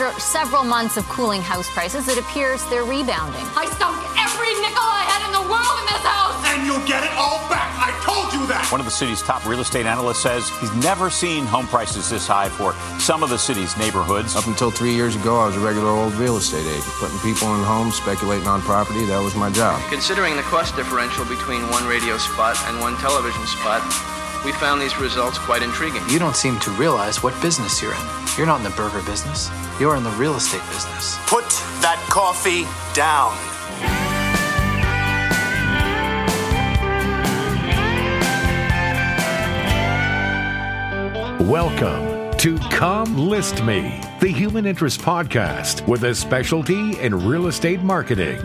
After several months of cooling house prices, it appears they're rebounding. I sunk every nickel I had in the world in this house! And you'll get it all back. I told you that. One of the city's top real estate analysts says he's never seen home prices this high for some of the city's neighborhoods. Up until three years ago, I was a regular old real estate agent. Putting people in homes, speculating on property, that was my job. Considering the cost differential between one radio spot and one television spot, we found these results quite intriguing. You don't seem to realize what business you're in. You're not in the burger business, you're in the real estate business. Put that coffee down. Welcome to Come List Me, the Human Interest Podcast with a specialty in real estate marketing.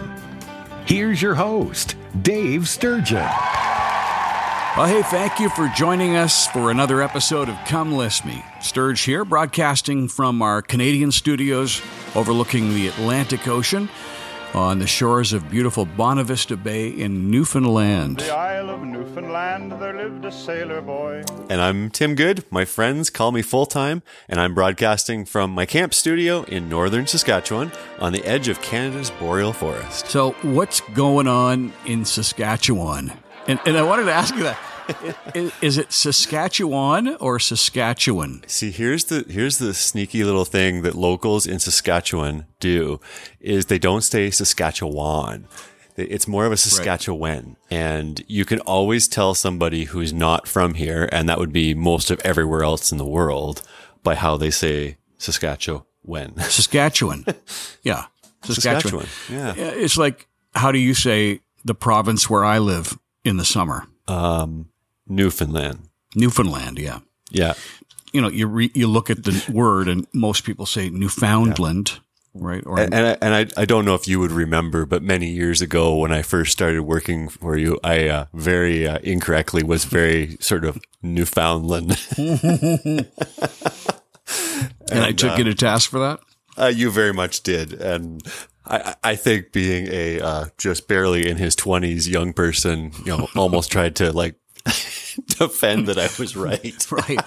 Here's your host, Dave Sturgeon. Well, hey, thank you for joining us for another episode of Come List Me. Sturge here, broadcasting from our Canadian studios overlooking the Atlantic Ocean on the shores of beautiful Bonavista Bay in Newfoundland. The Isle of Newfoundland, there lived a sailor boy. And I'm Tim Good. My friends call me full time, and I'm broadcasting from my camp studio in northern Saskatchewan on the edge of Canada's boreal forest. So, what's going on in Saskatchewan? And, and I wanted to ask you that. is, is it Saskatchewan or Saskatchewan? See, here's the here's the sneaky little thing that locals in Saskatchewan do is they don't say Saskatchewan. It's more of a Saskatchewan. And you can always tell somebody who's not from here, and that would be most of everywhere else in the world, by how they say Saskatchewan. Saskatchewan. Yeah. Saskatchewan. Saskatchewan. Yeah. It's like, how do you say the province where I live in the summer? Um, Newfoundland. Newfoundland, yeah. Yeah. You know, you re- you look at the word, and most people say Newfoundland, right? Or And, and, I, and I, I don't know if you would remember, but many years ago when I first started working for you, I uh, very uh, incorrectly was very sort of Newfoundland. and I took uh, you to task for that. Uh, you very much did. And I, I think being a uh, just barely in his 20s young person, you know, almost tried to like defend that I was right. right.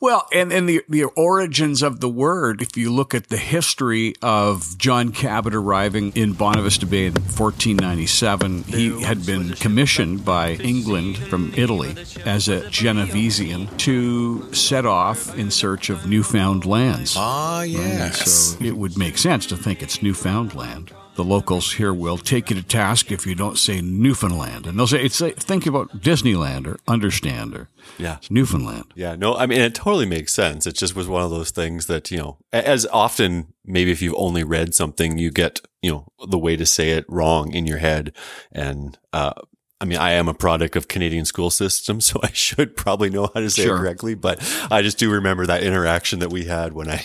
Well, and, and the, the origins of the word, if you look at the history of John Cabot arriving in Bonavista Bay in 1497, he had been commissioned by England from Italy as a Genovesian to set off in search of newfound lands. Ah, yes. So it would make sense to think it's Newfoundland. The locals here will take you to task if you don't say Newfoundland, and they'll say, "It's like, think about Disneyland or Understand or Yeah. it's Newfoundland." Yeah, no, I mean, it totally makes sense. It just was one of those things that, you know, as often, maybe if you've only read something, you get, you know, the way to say it wrong in your head. And, uh, I mean, I am a product of Canadian school system, so I should probably know how to say Sure. it correctly, but I just do remember that interaction that we had when I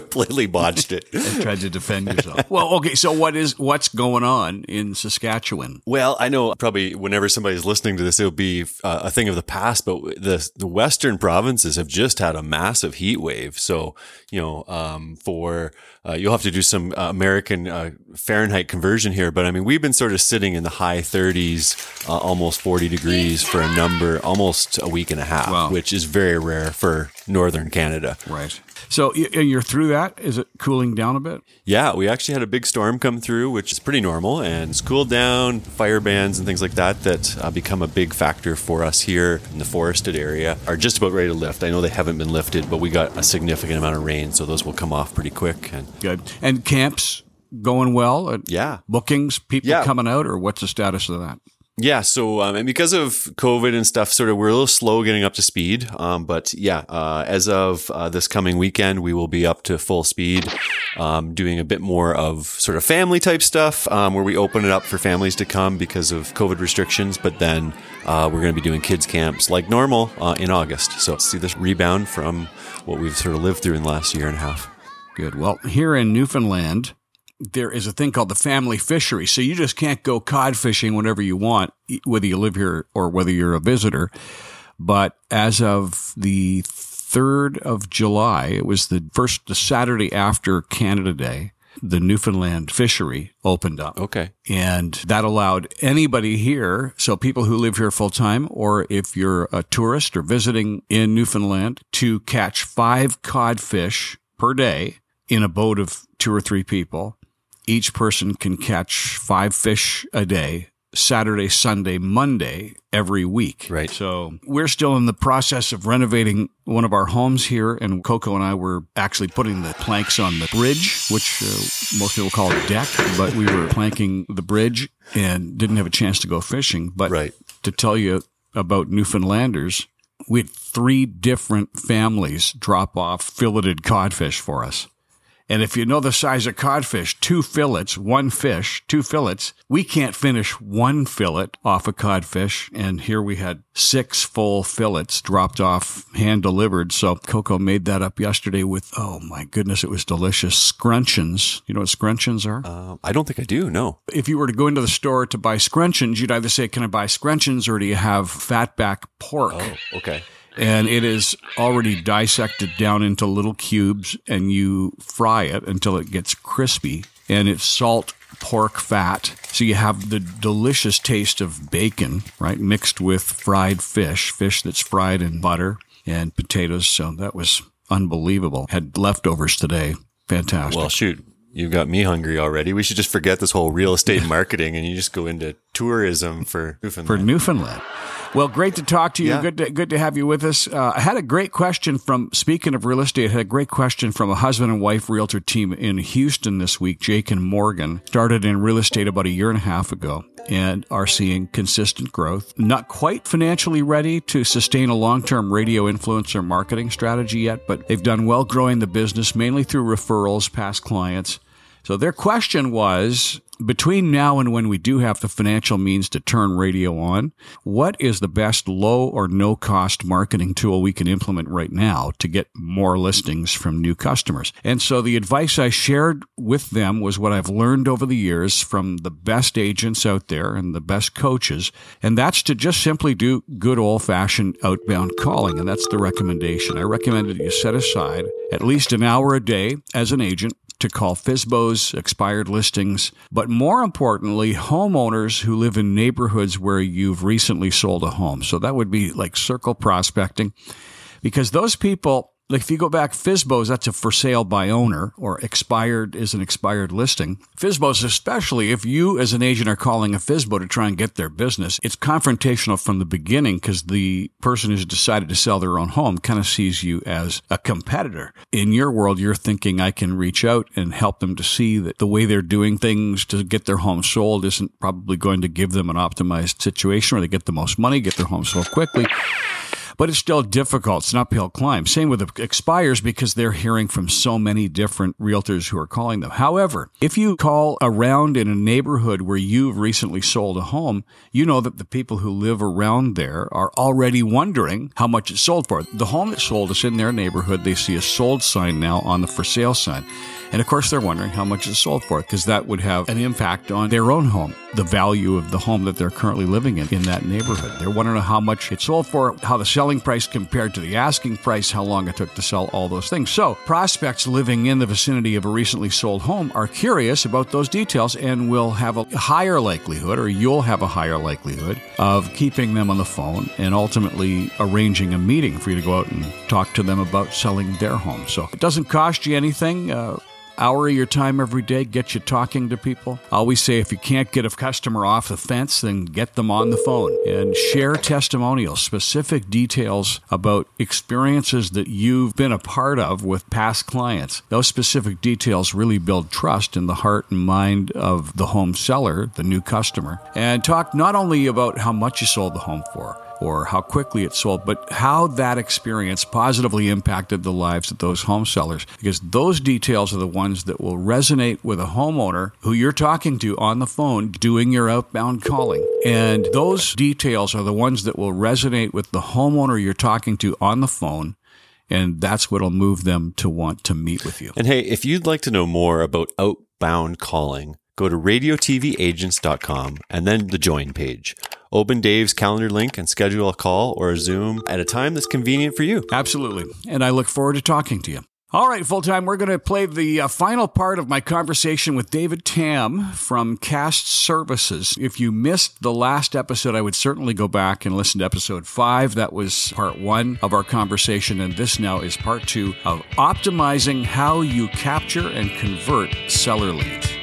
completely botched it. and tried to defend yourself. well, okay. So what is what's going on in Saskatchewan? Well, I know probably whenever somebody's listening to this, it'll be uh, a thing of the past, but the the western provinces have just had a massive heat wave. So, you know, um, for uh, you'll have to do some uh, American uh, Fahrenheit conversion here, but I mean, we've been sort of sitting in the high 30s, uh, almost 40 degrees for a number, almost a week and a half, Wow. which is very rare for northern Canada. Right. So you're through that. Is it cooling down a bit? Yeah, we actually had a big storm come through, which is pretty normal, and it's cooled down. Fire bans and things like that that uh, become a big factor for us here in the forested area are just about ready to lift. I know they haven't been lifted, but we got a significant amount of rain, so those will come off pretty quick. And Good. And camps going well? Uh, yeah, Bookings, people Yeah. coming out, or what's the status of that? Yeah, so um, and because of COVID and stuff, sort of we're a little slow getting up to speed. Um, but yeah, uh, as of uh, this coming weekend, we will be up to full speed, um, doing a bit more of sort of family type stuff, um, where we open it up for families to come because of COVID restrictions. But then uh, we're going to be doing kids camps like normal uh, in August. So see this rebound from what we've sort of lived through in the last year and a half. Good. Well, here in Newfoundland, there is a thing called the family fishery. So you just can't go cod fishing whenever you want, whether you live here or whether you're a visitor. But as of the 3rd of July, it was the first the Saturday after Canada Day, the Newfoundland fishery opened up. Okay. And that allowed anybody here, so people who live here full time, or if you're a tourist or visiting in Newfoundland, to catch five codfish per day in a boat of two or three people. Each person can catch five fish a day Saturday, Sunday, Monday every week. Right. So we're still in the process of renovating one of our homes here, and Coco and I were actually putting the planks on the bridge, which uh, most people call a deck, but we were planking the bridge and didn't have a chance to go fishing. But Right. to tell you about Newfoundlanders, we had three different families drop off filleted codfish for us. And if you know the size of codfish, two fillets, one fish, two fillets, we can't finish one fillet off a codfish. And here we had six full fillets dropped off, hand delivered. So Coco made that up yesterday with, oh my goodness, it was delicious. Scrunchions. You know what scrunchions are? Um, I don't think I do. No. if you were to go into the store to buy scrunchions, you'd either say, Can I buy scrunchions or do you have fatback pork? Oh, okay. And it is already dissected down into little cubes and you fry it until it gets crispy and it's salt pork fat so you have the delicious taste of bacon right mixed with fried fish fish that's fried in butter and potatoes so that was unbelievable had leftovers today fantastic Well, shoot. You've got me hungry already. We should just forget this whole real estate marketing and you just go into tourism for Newfoundland. for Newfoundland. Well, great to talk to you. Yeah. Good, to, good to have you with us. Uh, I had a great question from, speaking of real estate, I had a great question from a husband and wife realtor team in Houston this week, Jake and Morgan. Started in real estate about a year and a half ago and are seeing consistent growth. Not quite financially ready to sustain a long term radio influencer marketing strategy yet, but they've done well growing the business, mainly through referrals, past clients. So their question was between now and when we do have the financial means to turn radio on, what is the best low or no cost marketing tool we can implement right now to get more listings from new customers? And so the advice I shared with them was what I've learned over the years from the best agents out there and the best coaches. And that's to just simply do good old fashioned outbound calling. And that's the recommendation. I recommended you set aside at least an hour a day as an agent to call FSBOs, expired listings, but more importantly, homeowners who live in neighborhoods where you've recently sold a home. So that would be like circle prospecting because those people, like if you go back, FSBOs, that's a for sale by owner or expired is an expired listing. FSBOs, especially if you as an agent are calling a FSBO to try and get their business, it's confrontational from the beginning because the person who's decided to sell their own home kind of sees you as a competitor. In your world, you're thinking I can reach out and help them to see that the way they're doing things to get their home sold isn't probably going to give them an optimized situation where they get the most money, get their home sold quickly but it's still difficult. It's an uphill climb. Same with expires because they're hearing from so many different realtors who are calling them. However, if you call around in a neighborhood where you've recently sold a home, you know that the people who live around there are already wondering how much it's sold for. The home that sold is in their neighborhood. They see a sold sign now on the for sale sign. And of course, they're wondering how much it's sold for because that would have an impact on their own home, the value of the home that they're currently living in in that neighborhood. They're wondering how much it sold for, how the selling price compared to the asking price, how long it took to sell all those things. So, prospects living in the vicinity of a recently sold home are curious about those details and will have a higher likelihood, or you'll have a higher likelihood, of keeping them on the phone and ultimately arranging a meeting for you to go out and talk to them about selling their home. So, it doesn't cost you anything. Uh, hour of your time every day get you talking to people. I always say if you can't get a customer off the fence, then get them on the phone and share testimonials, specific details about experiences that you've been a part of with past clients. Those specific details really build trust in the heart and mind of the home seller, the new customer. And talk not only about how much you sold the home for, or how quickly it sold, but how that experience positively impacted the lives of those home sellers. Because those details are the ones that will resonate with a homeowner who you're talking to on the phone doing your outbound calling. And those details are the ones that will resonate with the homeowner you're talking to on the phone. And that's what'll move them to want to meet with you. And hey, if you'd like to know more about outbound calling, go to radiotvagents.com and then the join page. Open Dave's calendar link and schedule a call or a Zoom at a time that's convenient for you. Absolutely. And I look forward to talking to you. All right, full time. We're going to play the uh, final part of my conversation with David Tam from Cast Services. If you missed the last episode, I would certainly go back and listen to episode five. That was part one of our conversation, and this now is part two of optimizing how you capture and convert seller leads.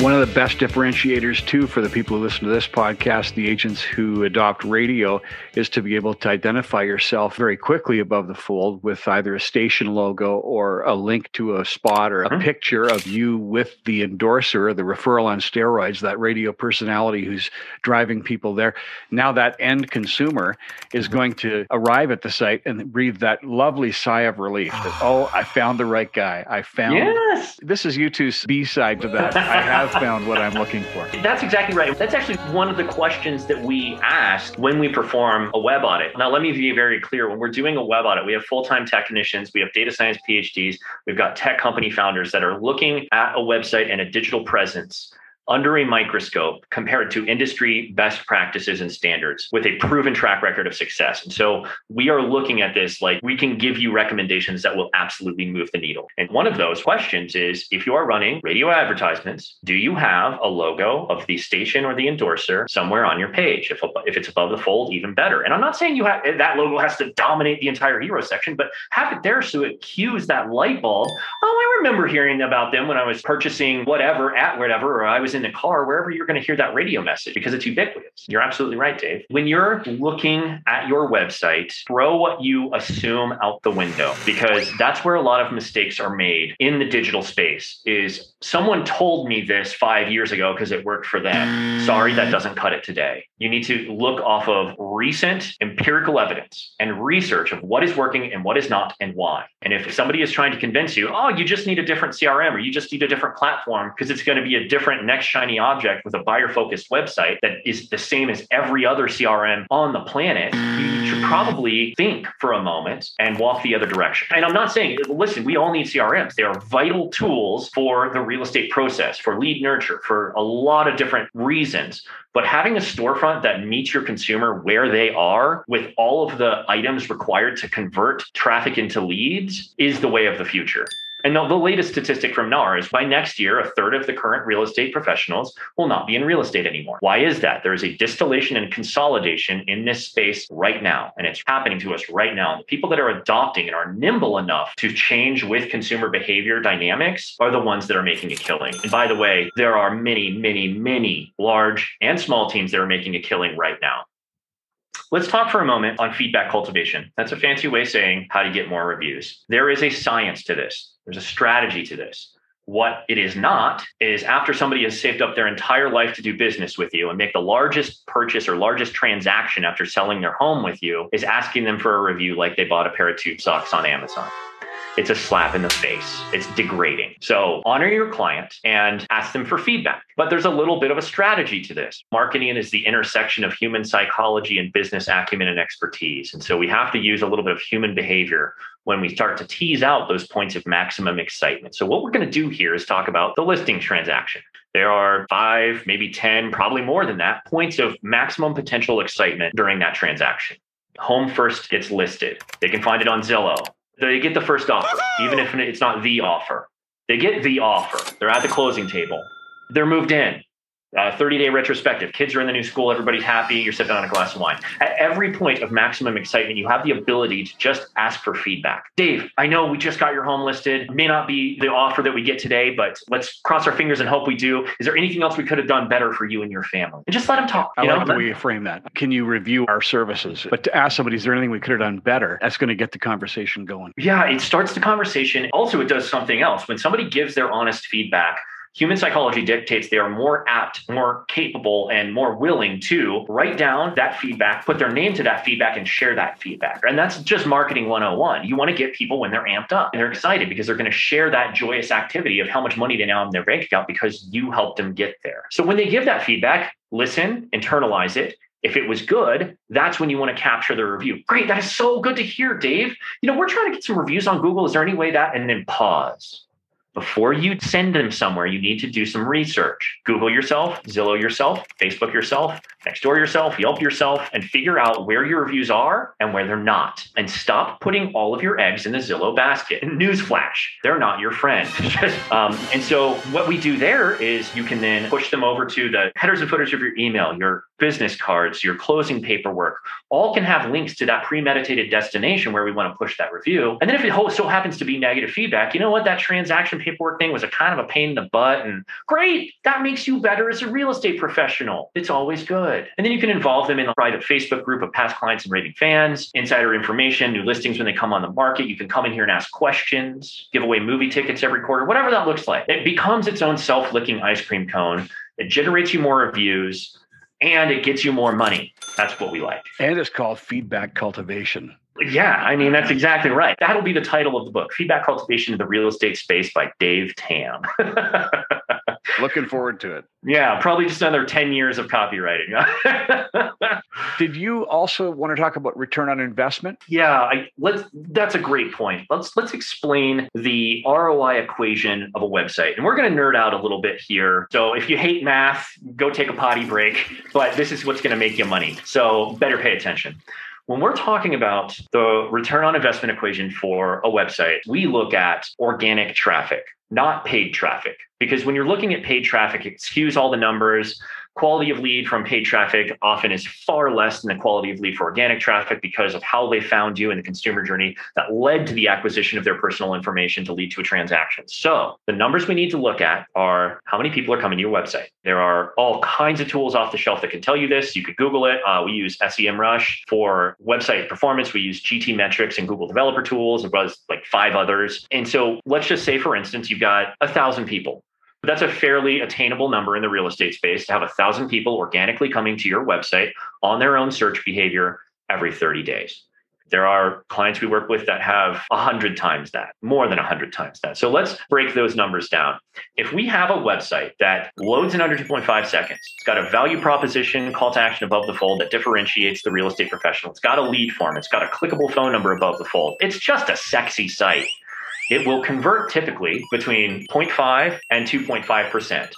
One of the best differentiators, too, for the people who listen to this podcast, the agents who adopt radio, is to be able to identify yourself very quickly above the fold with either a station logo or a link to a spot or a mm-hmm. picture of you with the endorser, the referral on steroids, that radio personality who's driving people there. Now, that end consumer is mm-hmm. going to arrive at the site and breathe that lovely sigh of relief that, oh, I found the right guy. I found. Yes. This is U2's B side to that. I have have found what I'm looking for. That's exactly right. That's actually one of the questions that we ask when we perform a web audit. Now, let me be very clear. When we're doing a web audit, we have full time technicians, we have data science PhDs, we've got tech company founders that are looking at a website and a digital presence under a microscope compared to industry best practices and standards with a proven track record of success. And so we are looking at this like we can give you recommendations that will absolutely move the needle. And one of those questions is if you are running radio advertisements, do you have a logo of the station or the endorser somewhere on your page? If, if it's above the fold, even better. And I'm not saying you have that logo has to dominate the entire hero section, but have it there so it cues that light bulb. Oh, I remember hearing about them when I was purchasing whatever at whatever, or I was in the car, wherever you're going to hear that radio message because it's ubiquitous. You're absolutely right, Dave. When you're looking at your website, throw what you assume out the window because that's where a lot of mistakes are made in the digital space is someone told me this 5 years ago because it worked for them. Sorry, that doesn't cut it today. You need to look off of recent empirical evidence and research of what is working and what is not and why. And if somebody is trying to convince you, "Oh, you just need a different CRM or you just need a different platform because it's going to be a different next shiny object with a buyer focused website that is the same as every other CRM on the planet, you should probably think for a moment and walk the other direction. And I'm not saying, listen, we all need CRMs. They are vital tools for the real estate process, for lead nurture, for a lot of different reasons. But having a storefront that meets your consumer where they are with all of the items required to convert traffic into leads is the way of the future. And the, the latest statistic from NAR is by next year, a third of the current real estate professionals will not be in real estate anymore. Why is that? There is a distillation and consolidation in this space right now, and it's happening to us right now. And the people that are adopting and are nimble enough to change with consumer behavior dynamics are the ones that are making a killing. And by the way, there are many, many, many large and small teams that are making a killing right now. Let's talk for a moment on feedback cultivation. That's a fancy way saying how to get more reviews. There is a science to this, there's a strategy to this. What it is not is after somebody has saved up their entire life to do business with you and make the largest purchase or largest transaction after selling their home with you, is asking them for a review like they bought a pair of tube socks on Amazon it's a slap in the face. It's degrading. So honor your client and ask them for feedback. But there's a little bit of a strategy to this. Marketing is the intersection of human psychology and business acumen and expertise. And so we have to use a little bit of human behavior when we start to tease out those points of maximum excitement. So what we're going to do here is talk about the listing transaction. There are five, maybe 10, probably more than that points of maximum potential excitement during that transaction. Home first gets listed. They can find it on Zillow. They get the first offer, even if it's not the offer. They get the offer. They're at the closing table. They're moved in. Uh, 30 day retrospective. Kids are in the new school. Everybody's happy. You're sipping on a glass of wine. At every point of maximum excitement, you have the ability to just ask for feedback. Dave, I know we just got your home listed. It may not be the offer that we get today, but let's cross our fingers and hope we do. Is there anything else we could have done better for you and your family? And just let them talk. I like know? the way you frame that. Can you review our services? But to ask somebody, is there anything we could have done better? That's going to get the conversation going. Yeah, it starts the conversation. Also, it does something else. When somebody gives their honest feedback, human psychology dictates they are more apt, more capable, and more willing to write down that feedback, put their name to that feedback, and share that feedback. And that's just marketing 101. You want to get people when they're amped up and they're excited because they're going to share that joyous activity of how much money they now have in their bank account because you helped them get there. So when they give that feedback, listen, internalize it, if it was good, that's when you want to capture the review. Great, that is so good to hear, Dave. You know, we're trying to get some reviews on Google. Is there any way that? And then pause before you send them somewhere, you need to do some research. Google yourself, Zillow yourself, Facebook yourself, Nextdoor yourself, Yelp yourself, and figure out where your reviews are and where they're not. And stop putting all of your eggs in the Zillow basket. Newsflash, they're not your friend. um, and so what we do there is you can then push them over to the headers and footers of your email, your business cards, your closing paperwork, all can have links to that premeditated destination where we want to push that review. And then if it so happens to be negative feedback, you know what? That transaction paperwork thing was a kind of a pain in the butt. And great, that makes you better as a real estate professional. It's always good. And then you can involve them in a private Facebook group of past clients and raving fans, insider information, new listings when they come on the market. You can come in here and ask questions, give away movie tickets every quarter, whatever that looks like. It becomes its own self licking ice cream cone. It generates you more reviews and it gets you more money. That's what we like. And it's called feedback cultivation. Yeah, I mean, that's exactly right. That'll be the title of the book Feedback Cultivation in the Real Estate Space by Dave Tam. Looking forward to it. Yeah, probably just another 10 years of copywriting. Did you also want to talk about return on investment? Yeah, I, let's that's a great point. Let's let's explain the ROI equation of a website. And we're going to nerd out a little bit here. So if you hate math, go take a potty break, but this is what's going to make you money. So better pay attention. When we're talking about the return on investment equation for a website, we look at organic traffic, not paid traffic. Because when you're looking at paid traffic, it skews all the numbers quality of lead from paid traffic often is far less than the quality of lead for organic traffic because of how they found you in the consumer journey that led to the acquisition of their personal information to lead to a transaction. So the numbers we need to look at are how many people are coming to your website. There are all kinds of tools off the shelf that can tell you this. You could Google it. Uh, we use SEMrush for website performance. We use GTmetrix and Google Developer Tools, as well as like five others. And so let's just say, for instance, you've got a thousand people that's a fairly attainable number in the real estate space to have a thousand people organically coming to your website on their own search behavior every 30 days. There are clients we work with that have 100 times that, more than 100 times that. So let's break those numbers down. If we have a website that loads in under 2.5 seconds, it's got a value proposition, call to action above the fold that differentiates the real estate professional, it's got a lead form, it's got a clickable phone number above the fold, it's just a sexy site it will convert typically between 0.5 and 2.5%,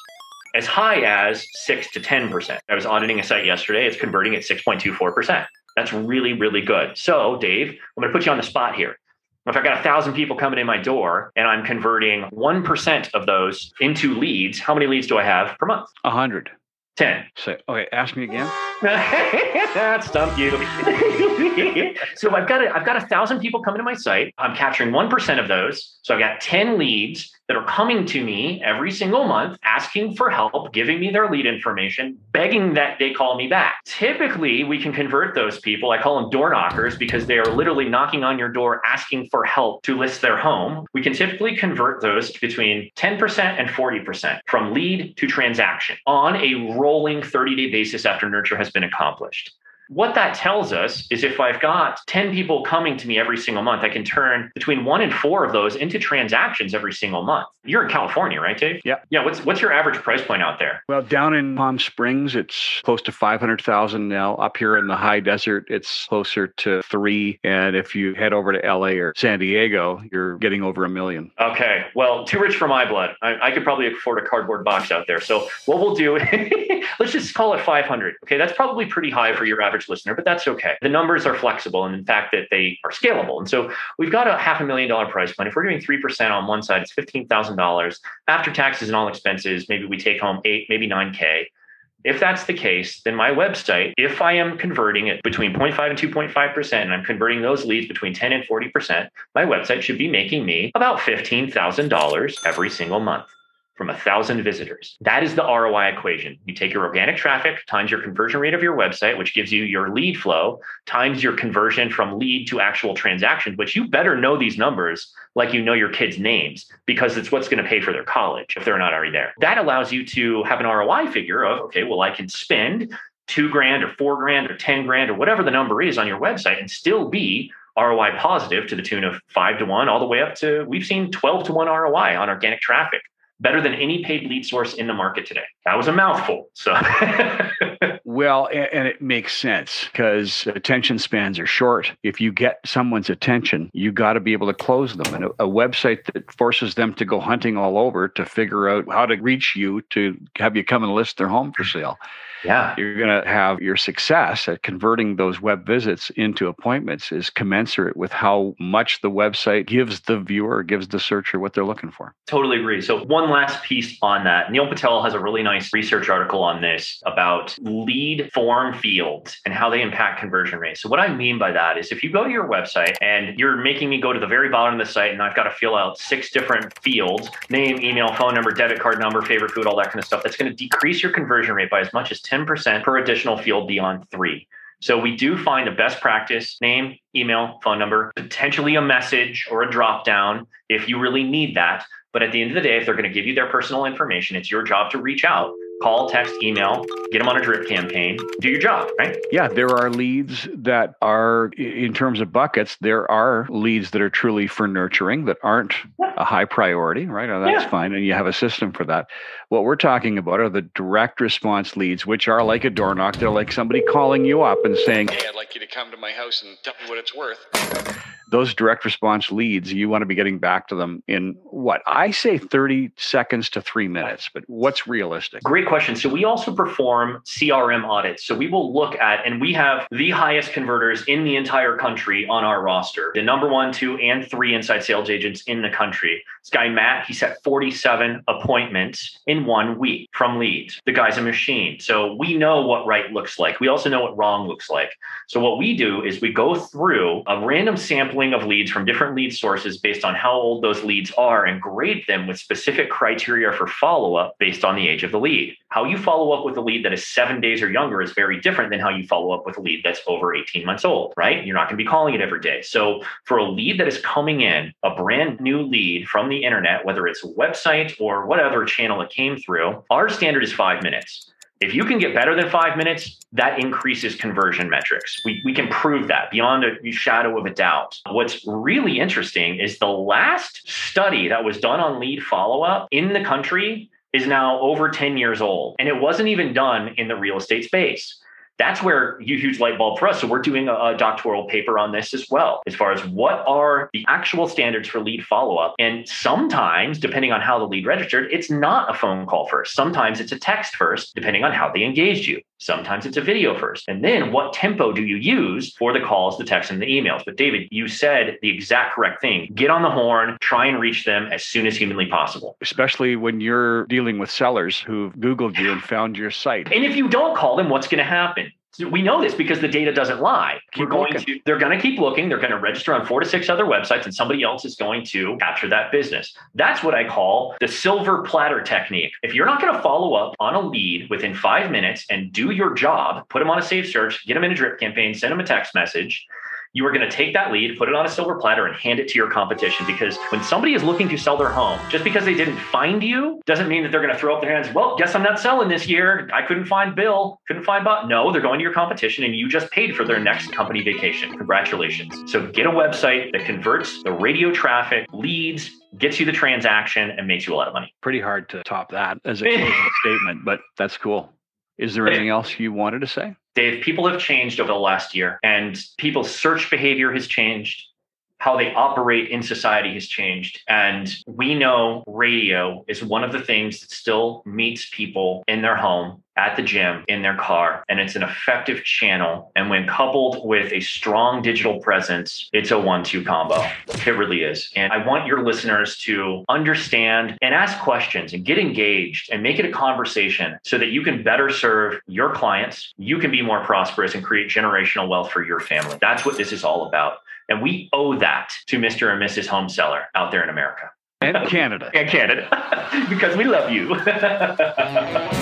as high as 6 to 10%. I was auditing a site yesterday, it's converting at 6.24%. That's really, really good. So, Dave, I'm going to put you on the spot here. If I've got a thousand people coming in my door and I'm converting 1% of those into leads, how many leads do I have per month? A hundred. 10. So, okay, ask me again. that stumped you. so I've got a, I've got a thousand people coming to my site. I'm capturing 1% of those. So I've got 10 leads that are coming to me every single month, asking for help, giving me their lead information, begging that they call me back. Typically, we can convert those people. I call them door knockers because they are literally knocking on your door asking for help to list their home. We can typically convert those between 10% and 40% from lead to transaction on a rolling 30 day basis after nurture has been accomplished. What that tells us is if I've got 10 people coming to me every single month, I can turn between one and four of those into transactions every single month. You're in California, right, Dave? Yeah. Yeah. What's what's your average price point out there? Well, down in Palm Springs, it's close to 500,000 now. Up here in the high desert, it's closer to three. And if you head over to LA or San Diego, you're getting over a million. Okay. Well, too rich for my blood. I, I could probably afford a cardboard box out there. So what we'll do, let's just call it 500. Okay. That's probably pretty high for your average average listener, but that's okay. The numbers are flexible and in fact that they are scalable. And so we've got a half a million dollar price point. If we're doing 3% on one side, it's $15,000 after taxes and all expenses. Maybe we take home eight, maybe 9K. If that's the case, then my website, if I am converting it between 0.5 and 2.5%, and I'm converting those leads between 10 and 40%, my website should be making me about $15,000 every single month from a thousand visitors. That is the ROI equation. You take your organic traffic times your conversion rate of your website, which gives you your lead flow, times your conversion from lead to actual transaction, which you better know these numbers like you know your kids' names because it's what's going to pay for their college if they're not already there. That allows you to have an ROI figure of, okay, well, I can spend two grand or four grand or 10 grand or whatever the number is on your website and still be ROI positive to the tune of five to one, all the way up to we've seen 12 to one ROI on organic traffic better than any paid lead source in the market today. That was a mouthful. So, well, and it makes sense because attention spans are short. If you get someone's attention, you got to be able to close them. And a, a, website that forces them to go hunting all over to figure out how to reach you to have you come and list their home for sale yeah. you're going to have your success at converting those web visits into appointments is commensurate with how much the website gives the viewer, gives the searcher what they're looking for. Totally agree. So, one last piece on that. Neil Patel has a really nice research article on this about lead form fields and how they impact conversion rates. So, what I mean by that is if you go to your website and you're making me go to the very bottom of the site and I've got to fill out six different fields name, email, phone number, debit card number, favorite food, all that kind of stuff that's going to decrease your conversion rate by as much as 10% per additional field beyond three. So we do find a best practice name, email, phone number, potentially a message or a drop down if you really need that. But at the end of the day, if they're going to give you their personal information, it's your job to reach out call, text, email, get them on a drip campaign, do your job, right? Yeah, there are leads that are, in terms of buckets, there are leads that are truly for nurturing that aren't a high priority, right? Now, that's yeah. fine. And you have a system for that. What we're talking about are the direct response leads, which are like a door knock. They're like somebody calling you up and saying, Hey, I'd like you to come to my house and tell me what it's worth those direct response leads, you want to be getting back to them in what I say 30 seconds to three minutes, but what's realistic? Great question. So, we also perform CRM audits. So, we will look at, and we have the highest converters in the entire country on our roster the number one, two, and three inside sales agents in the country. This guy, Matt, he set 47 appointments in one week from leads. The guy's a machine. So, we know what right looks like. We also know what wrong looks like. So, what we do is we go through a random sampling of leads from different lead sources based on how old those leads are and grade them with specific criteria for follow up based on the age of the lead. How you follow up with a lead that is seven days or younger is very different than how you follow up with a lead that's over 18 months old, right? You're not going to be calling it every day. So for a lead that is coming in, a brand new lead from the internet, whether it's a website or whatever channel it came through, our standard is five minutes. If you can get better than five minutes, that increases conversion metrics. We, we can prove that beyond a shadow of a doubt. What's really interesting is the last study that was done on lead follow up in the country is now over 10 years old. And it wasn't even done in the real estate space that's where you huge light bulb for us. So we're doing a, a, doctoral paper on this as well, as far as what are the actual standards for lead follow up. And sometimes, depending on how the lead registered, it's not a phone call first. Sometimes it's a text first, depending on how they engaged you. Sometimes it's a video first. And then what tempo do you use for the calls, the texts, and the emails? But David, you said the exact correct thing. Get on the horn, try and reach them as soon as humanly possible. Especially when you're dealing with sellers who've Googled you and found your site. And if you don't call them, what's going to happen? We know this because the data doesn't lie. Keep We're going looking. to, they're going to keep looking. They're going to register on four to six other websites, and somebody else is going to capture that business. That's what I call the silver platter technique. If you're not going to follow up on a lead within five minutes and do your job, put them on a safe search, get them in a drip campaign, send them a text message, you are going to take that lead, put it on a silver platter, and hand it to your competition. Because when somebody is looking to sell their home, just because they didn't find you doesn't mean that they're going to throw up their hands. Well, guess I'm not selling this year. I couldn't find Bill, couldn't find Bob. No, they're going to your competition, and you just paid for their next company vacation. Congratulations. So get a website that converts the radio traffic, leads, gets you the transaction, and makes you a lot of money. Pretty hard to top that as a closing statement, but that's cool. Is there anything else you wanted to say? Dave, people have changed over the last year, and people's search behavior has changed. How they operate in society has changed. And we know radio is one of the things that still meets people in their home at the gym in their car and it's an effective channel. And when coupled with a strong digital presence it's a one-two combo. It really is. And i want your listeners to understand and ask questions and get engaged and make it a conversation so that you can better serve your clients. You can be more prosperous and create generational wealth for your family. That's what this is all about and we owe that to mr and mrs home seller out there in america. And canada. And canada. Because we love you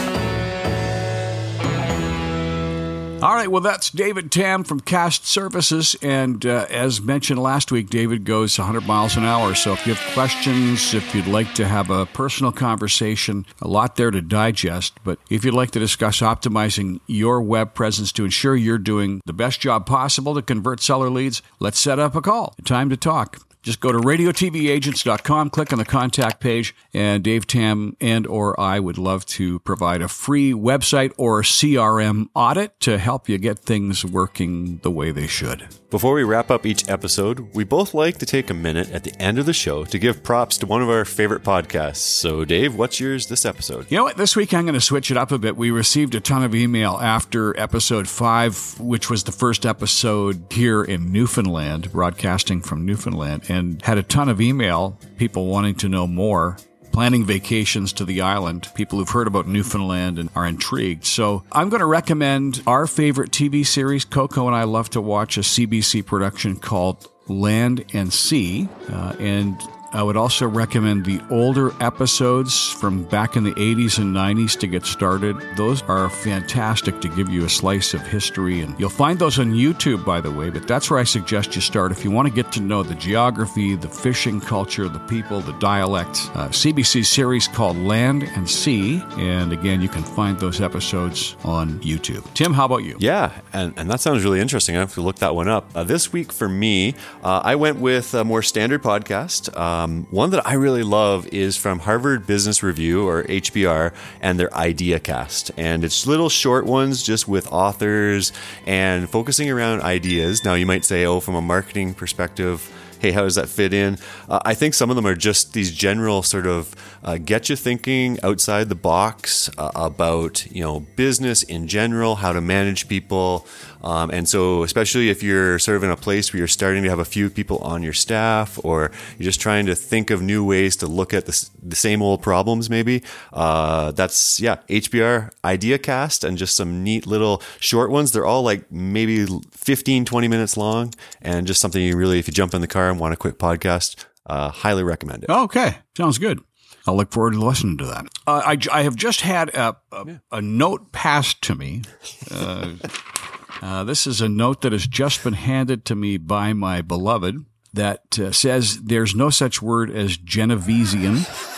All right, well, that's David Tam from Cast Services. And uh, as mentioned last week, David goes 100 miles an hour. So if you have questions, if you'd like to have a personal conversation, a lot there to digest. But if you'd like to discuss optimizing your web presence to ensure you're doing the best job possible to convert seller leads, let's set up a call. Time to talk. Just go to radiotvagents.com, click on the contact page, and Dave Tam and or I would love to provide a free website or CRM audit to help you get things working the way they should. Before we wrap up each episode, we both like to take a minute at the end of the show to give props to one of our favorite podcasts. So, Dave, what's yours this episode? You know what? This week I'm going to switch it up a bit. We received a ton of email after episode five, which was the first episode here in Newfoundland, broadcasting from Newfoundland, and had a ton of email, people wanting to know more planning vacations to the island, people who've heard about Newfoundland and are intrigued. So I'm going to recommend our favorite TV series. Coco and I love to watch a CBC production called Land and Sea. Uh, and I would also recommend the older episodes from back in the 80s and 90s to get started. Those are fantastic to give you a slice of history. And you'll find those on YouTube, by the way, but that's where I suggest you start if you want to get to know the geography, the fishing culture, the people, the dialect. Uh, CBC series called Land and Sea. And again, you can find those episodes on YouTube. Tim, how about you? Yeah, and, and that sounds really interesting. I have to look that one up. Uh, this week for me, uh, I went with a more standard podcast. Um, one that I really love is from Harvard Business Review or HBR and their Idea Cast. And it's little short ones just with authors and focusing around ideas. Now, you might say, oh, from a marketing perspective, hey, how does that fit in? Uh, I think some of them are just these general sort of uh, get you thinking outside the box uh, about you know business in general, how to manage people, um, and so especially if you're sort of in a place where you're starting to have a few people on your staff, or you're just trying to think of new ways to look at the, the same old problems, maybe uh, that's yeah HBR Idea Cast and just some neat little short ones. They're all like maybe 15, 20 minutes long, and just something you really if you jump in the car and want a quick podcast, uh, highly recommend it. Okay, sounds good. I'll look forward to listening to that. Uh, I, I have just had a, a, yeah. a note passed to me. Uh, uh, this is a note that has just been handed to me by my beloved that uh, says there's no such word as Genovesian.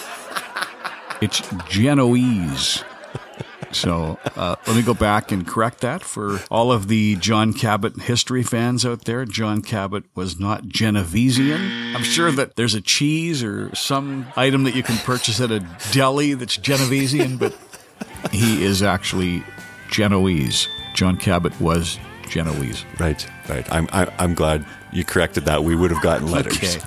It's Genoese. So uh, let me go back and correct that for all of the John Cabot history fans out there. John Cabot was not Genovesian. I'm sure that there's a cheese or some item that you can purchase at a deli that's Genovesian, but he is actually Genoese. John Cabot was Genoese. Right, right. I'm, I, am i am glad you corrected that. We would have gotten letters. Okay.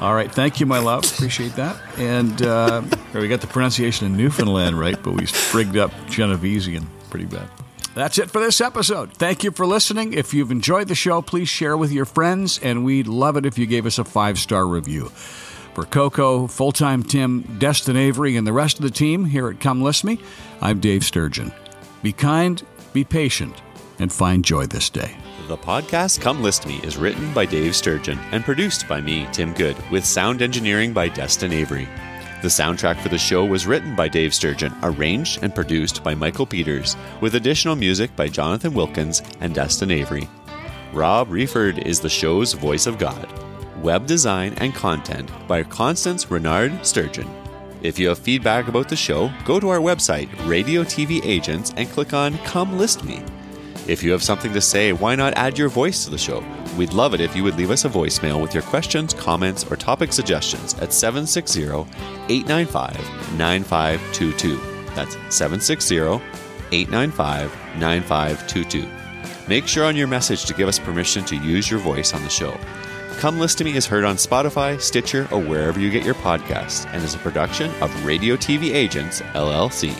All right. Thank you, my love. Appreciate that. And uh, we got the pronunciation in Newfoundland right, but we frigged up Genovesian pretty bad. That's it for this episode. Thank you for listening. If you've enjoyed the show, please share with your friends, and we'd love it if you gave us a five star review. For Coco, full time Tim, Destin Avery, and the rest of the team here at Come List Me, I'm Dave Sturgeon. Be kind, be patient, and find joy this day. The podcast Come List Me is written by Dave Sturgeon and produced by me, Tim Good, with sound engineering by Destin Avery. The soundtrack for the show was written by Dave Sturgeon, arranged and produced by Michael Peters, with additional music by Jonathan Wilkins and Destin Avery. Rob Reeford is the show's voice of God. Web design and content by Constance Renard Sturgeon. If you have feedback about the show, go to our website, Radio TV Agents, and click on Come List Me. If you have something to say, why not add your voice to the show? We'd love it if you would leave us a voicemail with your questions, comments, or topic suggestions at 760 895 9522. That's 760 895 9522. Make sure on your message to give us permission to use your voice on the show. Come List to Me is heard on Spotify, Stitcher, or wherever you get your podcasts and is a production of Radio TV Agents, LLC.